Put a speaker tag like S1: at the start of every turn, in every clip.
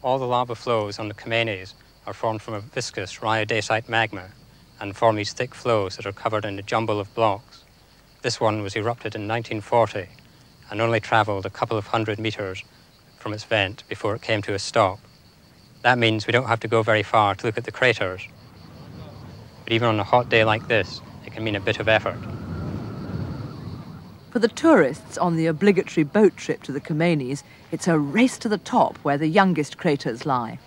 S1: All the lava flows on the Kameni's are formed from a viscous rhyodacite magma and form these thick flows that are covered in a jumble of blocks. This one was erupted in 1940 and only travelled a couple of hundred metres from its vent before it came to a stop. That means we don't have to go very far to look at the craters. But even on a hot day like this, it can mean a bit of effort.
S2: For the tourists on the obligatory boat trip to the Kameni's, it's a race to the top where the youngest craters lie.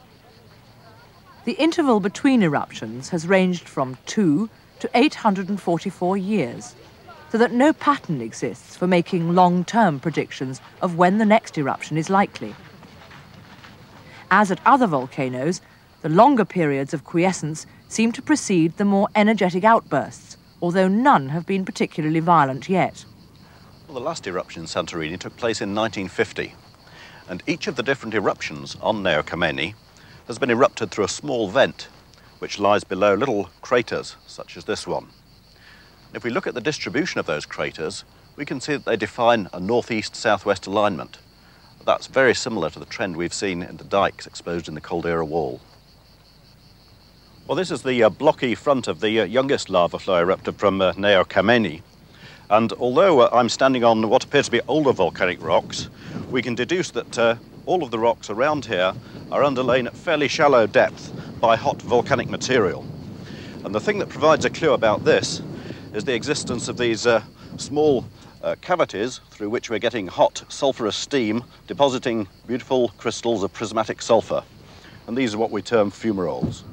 S2: The interval between eruptions has ranged from 2 to 844 years, so that no pattern exists for making long-term predictions of when the next eruption is likely. As at other volcanoes, the longer periods of quiescence seem to precede the more energetic outbursts, although none have been particularly violent yet.
S3: Well, the last eruption in Santorini took place in 1950, and each of the different eruptions on Nea Kameni has been erupted through a small vent which lies below little craters such as this one. If we look at the distribution of those craters, we can see that they define a northeast-southwest alignment. That's very similar to the trend we've seen in the dikes exposed in the Caldera wall. Well, this is the uh, blocky front of the uh, youngest lava flow erupted from uh, Nea Kameni. And although uh, I'm standing on what appears to be older volcanic rocks, we can deduce that uh, all of the rocks around here are underlain at fairly shallow depth by hot volcanic material. And the thing that provides a clue about this is the existence of these uh, small uh, cavities through which we're getting hot sulphurous steam depositing beautiful crystals of prismatic sulphur. And these are what we term fumaroles.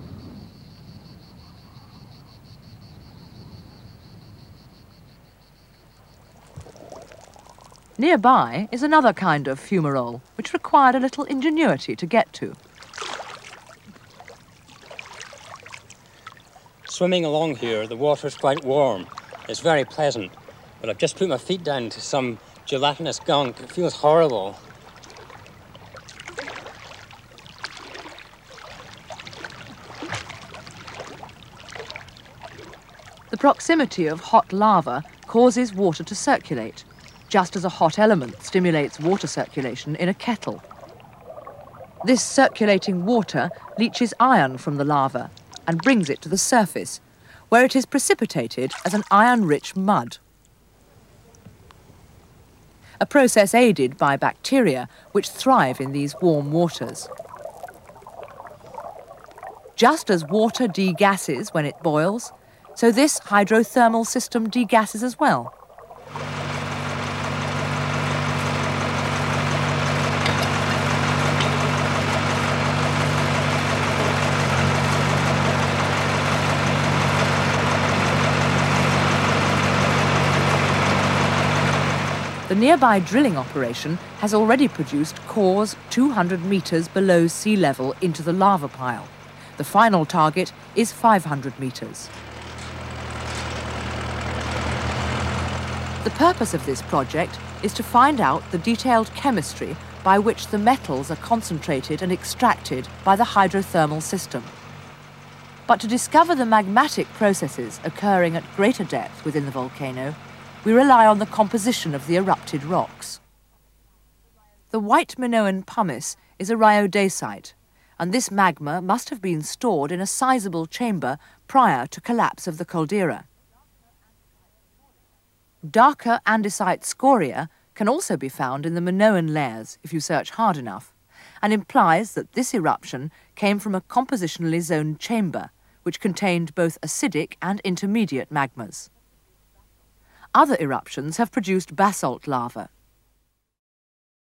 S2: Nearby is another kind of fumarole, which required a little ingenuity to get to.
S1: Swimming along here, the water's quite warm. It's very pleasant, but I've just put my feet down to some gelatinous gunk. It feels horrible.
S2: The proximity of hot lava causes water to circulate just as a hot element stimulates water circulation in a kettle. This circulating water leaches iron from the lava and brings it to the surface, where it is precipitated as an iron-rich mud. A process aided by bacteria which thrive in these warm waters. Just as water degasses when it boils, so this hydrothermal system degasses as well. The nearby drilling operation has already produced cores 200 metres below sea level into the lava pile. The final target is 500 metres. The purpose of this project is to find out the detailed chemistry by which the metals are concentrated and extracted by the hydrothermal system. But to discover the magmatic processes occurring at greater depth within the volcano, we rely on the composition of the erupted rocks. The white Minoan pumice is a rhyodacite, and this magma must have been stored in a sizable chamber prior to collapse of the caldera. Darker andesite scoria can also be found in the Minoan layers if you search hard enough, and implies that this eruption came from a compositionally zoned chamber, which contained both acidic and intermediate magmas. Other eruptions have produced basalt lava,